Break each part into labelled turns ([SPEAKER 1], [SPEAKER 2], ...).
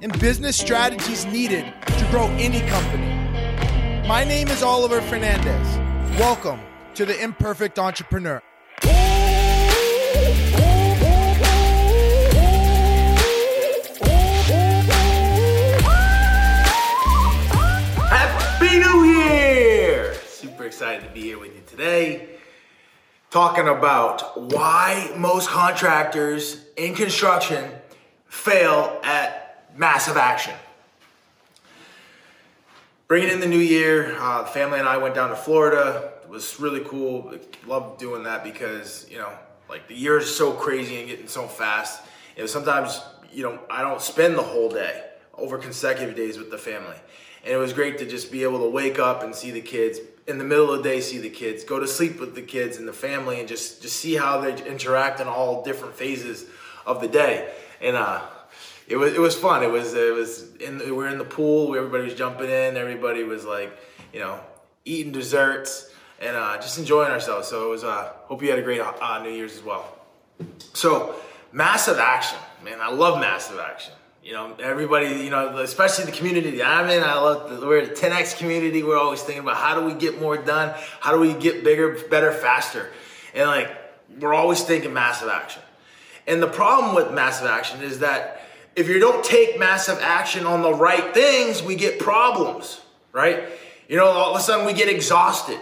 [SPEAKER 1] and business strategies needed to grow any company. My name is Oliver Fernandez. Welcome to the Imperfect Entrepreneur.
[SPEAKER 2] Happy New Year! Super excited to be here with you today. Talking about why most contractors in construction fail at massive action. Bringing in the new year, uh, the family and I went down to Florida. It was really cool. Love doing that because, you know, like the year is so crazy and getting so fast. You know, sometimes, you know, I don't spend the whole day over consecutive days with the family. And it was great to just be able to wake up and see the kids in the middle of the day, see the kids, go to sleep with the kids and the family, and just just see how they interact in all different phases of the day. And uh, it was it was fun. It was it was in we were in the pool. Everybody was jumping in. Everybody was like you know eating desserts and uh, just enjoying ourselves. So it was. Uh, hope you had a great uh, New Year's as well. So massive action, man. I love massive action. You know, everybody, you know, especially the community that I'm in. I love the, we're the 10x community. We're always thinking about how do we get more done? How do we get bigger, better, faster? And like, we're always thinking massive action. And the problem with massive action is that if you don't take massive action on the right things, we get problems, right? You know, all of a sudden we get exhausted.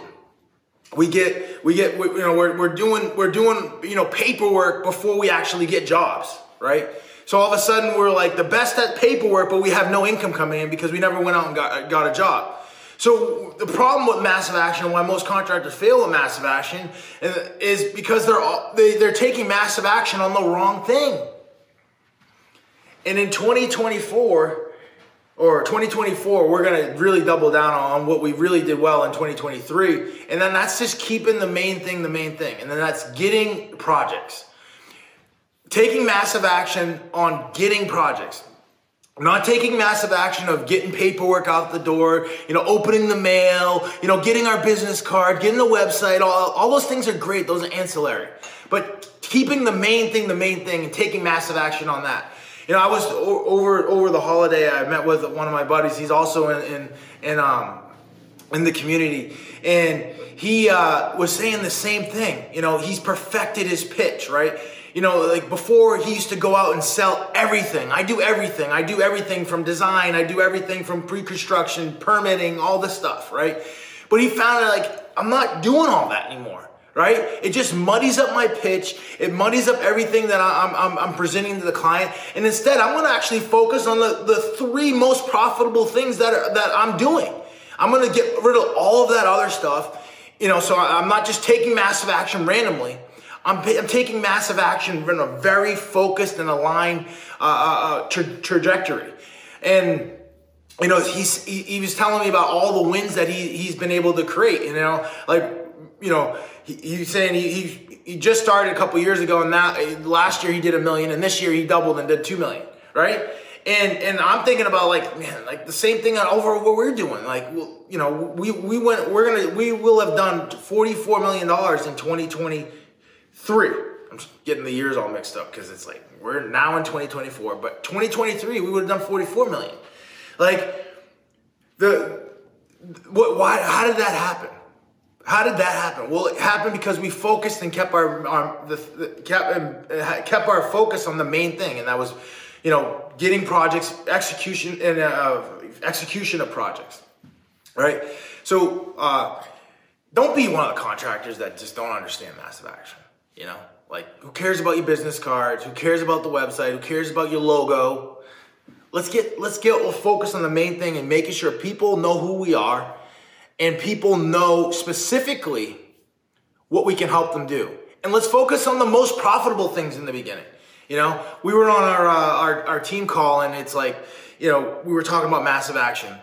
[SPEAKER 2] We get, we get, we, you know, we're, we're doing, we're doing, you know, paperwork before we actually get jobs, right? So all of a sudden we're like the best at paperwork, but we have no income coming in because we never went out and got, got a job. So the problem with massive action, why most contractors fail at massive action, is because they're they, they're taking massive action on the wrong thing. And in 2024 or 2024, we're gonna really double down on what we really did well in 2023, and then that's just keeping the main thing the main thing, and then that's getting projects taking massive action on getting projects not taking massive action of getting paperwork out the door, you know, opening the mail, you know, getting our business card, getting the website, all, all those things are great. Those are ancillary. But keeping the main thing the main thing and taking massive action on that. You know, I was over over the holiday. I met with one of my buddies. He's also in in, in um in the community, and he uh, was saying the same thing. You know, he's perfected his pitch, right? you know, like before he used to go out and sell everything. I do everything. I do everything from design, I do everything from pre construction, permitting, all this stuff, right? But he found that like, I'm not doing all that anymore, right? It just muddies up my pitch. It muddies up everything that I'm, I'm, I'm presenting to the client. And instead, I'm gonna actually focus on the, the three most profitable things that, are, that I'm doing. I'm gonna get rid of all of that other stuff, you know, so I'm not just taking massive action randomly. I'm, I'm taking massive action in a very focused and aligned uh, uh, uh, tra- trajectory. And you know, he's he, he, was telling me about all the wins that he he's been able to create. You know, like you know, he, he's saying he, he he just started a couple years ago, and now last year he did a million, and this year he doubled and did two million. Right? And and I'm thinking about like man, like the same thing over what we're doing. Like you know, we we went we're gonna we will have done 44 million dollars in 2023. I'm getting the years all mixed up because it's like we're now in 2024, but 2023 we would have done 44 million. Like the what? Why? How did that happen? How did that happen? Well, it happened because we focused and kept our, our the, the, kept uh, kept our focus on the main thing, and that was, you know, getting projects, execution, and uh, execution of projects, right? So uh, don't be one of the contractors that just don't understand massive action. You know, like who cares about your business cards? Who cares about the website? Who cares about your logo? Let's get let's get we'll focus on the main thing and making sure people know who we are and people know specifically what we can help them do. And let's focus on the most profitable things in the beginning. You know, we were on our, uh, our our team call, and it's like, you know, we were talking about massive action,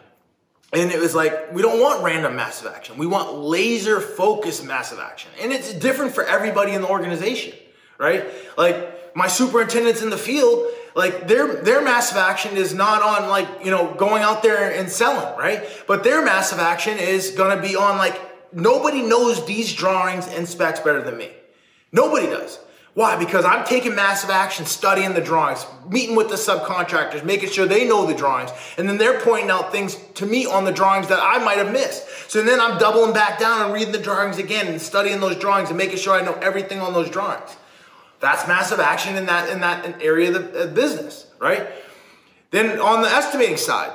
[SPEAKER 2] and it was like we don't want random massive action. We want laser focused massive action, and it's different for everybody in the organization, right? Like my superintendents in the field, like their their massive action is not on like you know going out there and selling, right? But their massive action is to be on like nobody knows these drawings and specs better than me. Nobody does. Why? Because I'm taking massive action, studying the drawings, meeting with the subcontractors, making sure they know the drawings, and then they're pointing out things to me on the drawings that I might have missed. So then I'm doubling back down and reading the drawings again and studying those drawings and making sure I know everything on those drawings. That's massive action in that in that area of the uh, business, right? Then on the estimating side,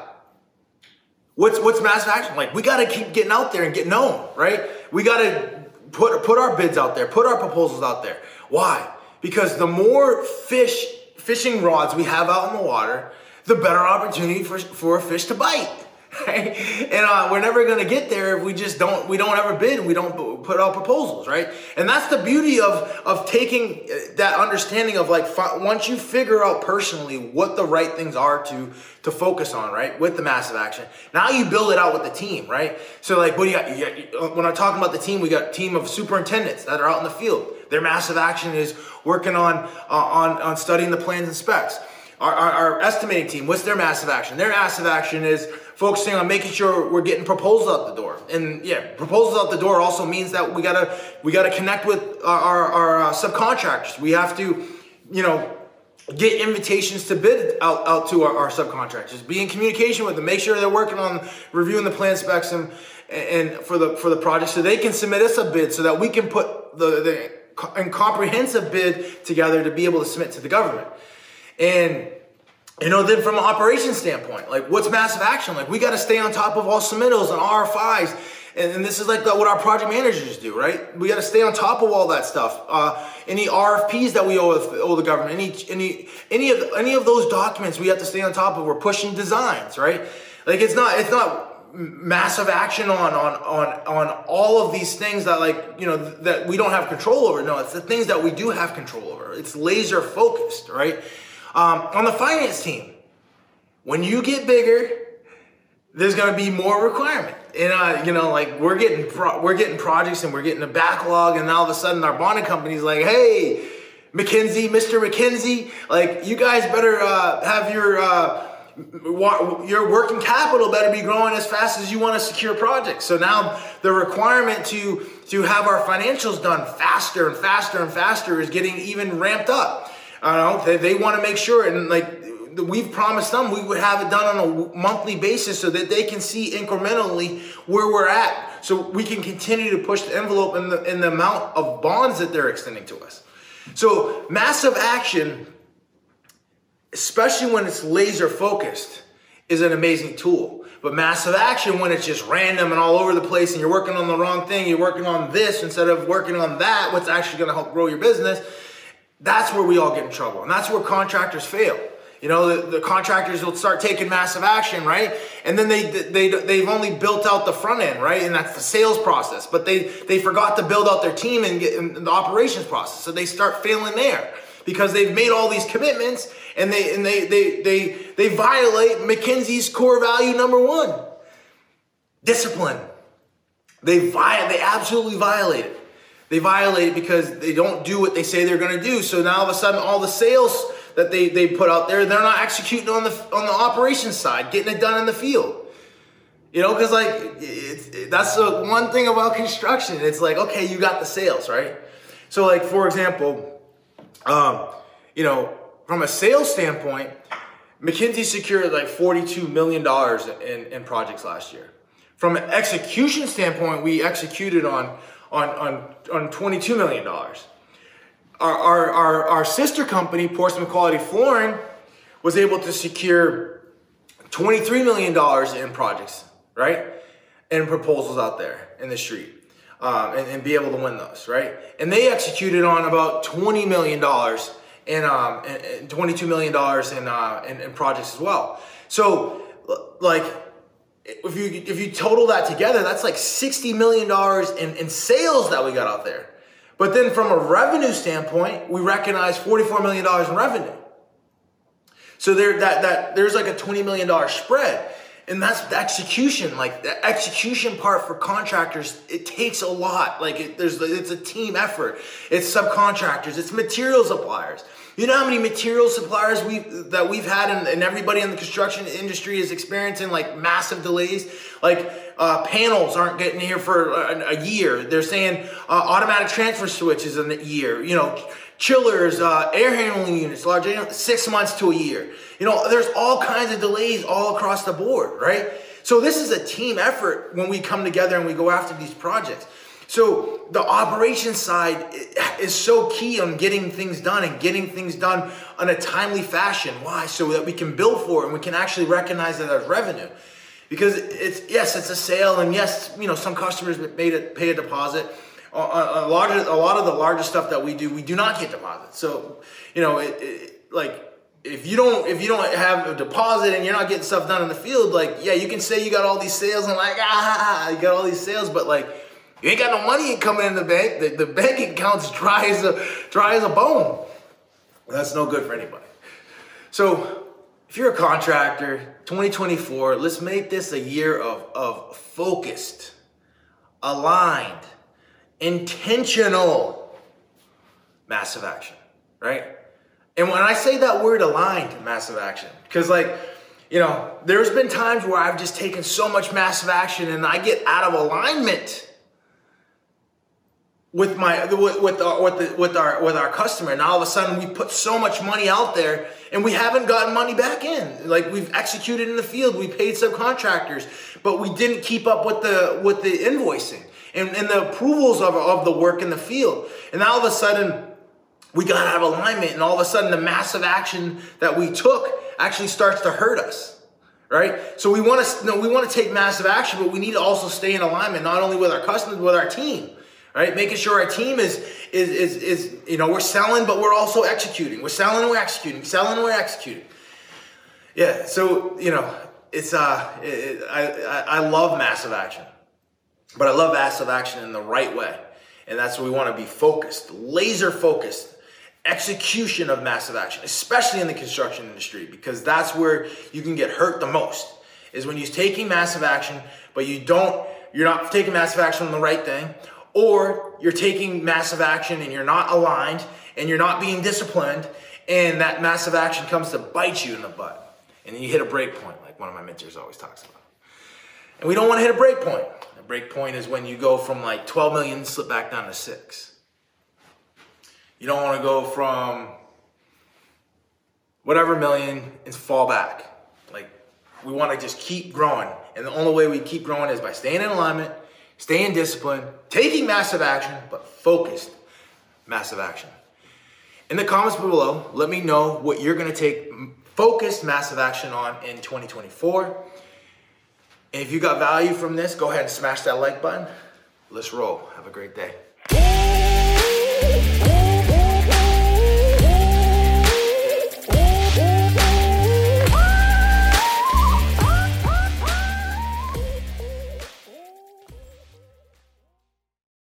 [SPEAKER 2] what's what's massive action? Like we got to keep getting out there and get known, right? We got to put put our bids out there, put our proposals out there. Why? Because the more fish fishing rods we have out in the water, the better opportunity for, for a fish to bite. Right? And uh, we're never to get there if we just don't we don't ever bid and we don't put out proposals, right? And that's the beauty of of taking uh, that understanding of like once you figure out personally what the right things are to to focus on, right? With the massive action, now you build it out with the team, right? So like, what do you got? You got uh, when I'm talking about the team, we got team of superintendents that are out in the field. Their massive action is working on uh, on on studying the plans and specs. Our, our, our estimating team, what's their massive action? Their massive action is focusing on making sure we're getting proposals out the door. And yeah, proposals out the door also means that we gotta we gotta connect with our, our, our uh, subcontractors. We have to, you know, get invitations to bid out, out to our, our, subcontractors. Be in communication with them. Make sure they're working on reviewing the plan specs and, and for the for the project so they can submit us a bid so that we can put the, the comprehensive bid together to be able to submit to the government. And you know, then from an operations standpoint, like what's massive action? Like we got to stay on top of all submittals and RFIs. And, and this is like what our project managers do, right? We got to stay on top of all that stuff. Uh, any RFPs that we owe, owe the government, any any any of any of those documents, we have to stay on top of. We're pushing designs, right? Like it's not it's not massive action on on on on all of these things that like you know that we don't have control over. No, it's the things that we do have control over. It's laser focused, right? Um, on the finance team, when you get bigger, there's going to be more requirement. And uh, you know, like we're getting pro- we're getting projects and we're getting a backlog, and all of a sudden our bonding company's like, "Hey, McKenzie, Mr. McKenzie, like you guys better uh, have your uh, your working capital better be growing as fast as you want to secure projects. So now the requirement to to have our financials done faster and faster and faster is getting even ramped up. I don't know. They, they want to make sure, and like we've promised them, we would have it done on a monthly basis so that they can see incrementally where we're at, so we can continue to push the envelope in the in the amount of bonds that they're extending to us. So massive action, especially when it's laser focused, is an amazing tool. But massive action, when it's just random and all over the place, and you're working on the wrong thing, you're working on this instead of working on that, what's actually going to help grow your business that's where we all get in trouble. And that's where contractors fail. You know, the, the, contractors will start taking massive action, right? And then they, they, they've only built out the front end, right? And that's the sales process. But they, they forgot to build out their team and get in the operations process. So they start failing there because they've made all these commitments and they, and they, they, they, they violate McKenzie's core value number one, discipline. They, violate, they absolutely violate it. They violate it because they don't do what they say they're going to do. So now all of a sudden, all the sales that they, they put out there, they're not executing on the on the operations side, getting it done in the field. You know, because like it's, that's the one thing about construction. It's like okay, you got the sales right. So like for example, um, you know, from a sales standpoint, McKenzie secured like forty-two million dollars in, in projects last year. From an execution standpoint, we executed on on, on, on $22 million. Our, our, our, our sister company, Portsmouth Quality Flooring, was able to secure $23 million in projects, right? And proposals out there in the street. Um, and, and, be able to win those, right? And they executed on about $20 million and, um, and, and $22 million in, uh, in, in projects as well. So, like, if you if you total that together, that's like sixty million dollars in, in sales that we got out there. But then from a revenue standpoint, we recognize $44 million in revenue. So there that that there's like a $20 million spread. And that's the execution, like the execution part for contractors, it takes a lot. Like it, there's, it's a team effort. It's subcontractors, it's material suppliers. You know how many material suppliers we that we've had, and, and, everybody in the construction industry is experiencing like massive delays. Like uh, panels aren't getting here for a, a year. They're saying uh, automatic transfer switches in a year. You know, chillers, uh, air handling units, large six months to a year. You know, there's all kinds of delays all across the board, right? So this is a team effort when we come together and we go after these projects. So the operations side is so key on getting things done and getting things done on a timely fashion. Why? So that we can bill for it and we can actually recognize it as revenue. Because it's yes, it's a sale, and yes, you know some customers made it pay a deposit. A, a, lot of a lot of the larger stuff that we do, we do not get deposits. So you know, it, it, like if you don't if you don't have a deposit and you're not getting stuff done in the field, like yeah, you can say you got all these sales and like ah, you got all these sales, but like you ain't got no money coming in the bank. The, the bank account's dry as a dry as a bone. That's no good for anybody. So if you're a contractor, 2024, let's make this a year of, of focused, aligned, intentional massive action, right? And when I say that word aligned, massive action, because like, you know, there's been times where I've just taken so much massive action and I get out of alignment with my with with our, with, the, with our with our customer. And all of a sudden we put so much money out there and we haven't gotten money back in. Like we've executed in the field. We paid subcontractors but we didn't keep up with the with the invoicing and, and the approvals of, of the work in the field. And all of a sudden we got out of alignment and all of a sudden the massive action that we took actually starts to hurt us right? So we want to no, we want to take massive action but we need to also stay in alignment not only with our customers but with our team right? Making sure our team is, is, is, is, you know, we're selling, but we're also executing. We're selling we're executing, selling we're executing. Yeah, so, you know, it's, uh, it, I, I love massive action, but I love massive action in the right way. And that's what we want to be focused, laser focused execution of massive action, especially in the construction industry, because that's where you can get hurt the most. Is when you're taking massive action, but you don't, you're not taking massive action on the right thing, or you're taking massive action and you're not aligned and you're not being disciplined, and that massive action comes to bite you in the butt. And then you hit a break point, like one of my mentors always talks about. And we don't want to hit a break point. A break point is when you go from like 12 million, slip back down to six. You don't want to go from whatever million and fall back. Like we want to just keep growing. And the only way we keep growing is by staying in alignment staying disciplined, taking massive action, but focused massive action. In the comments below, let me know what you're gonna take focused massive action on in 2024. And if you got value from this, go ahead and smash that like button. Let's roll. Have a great day.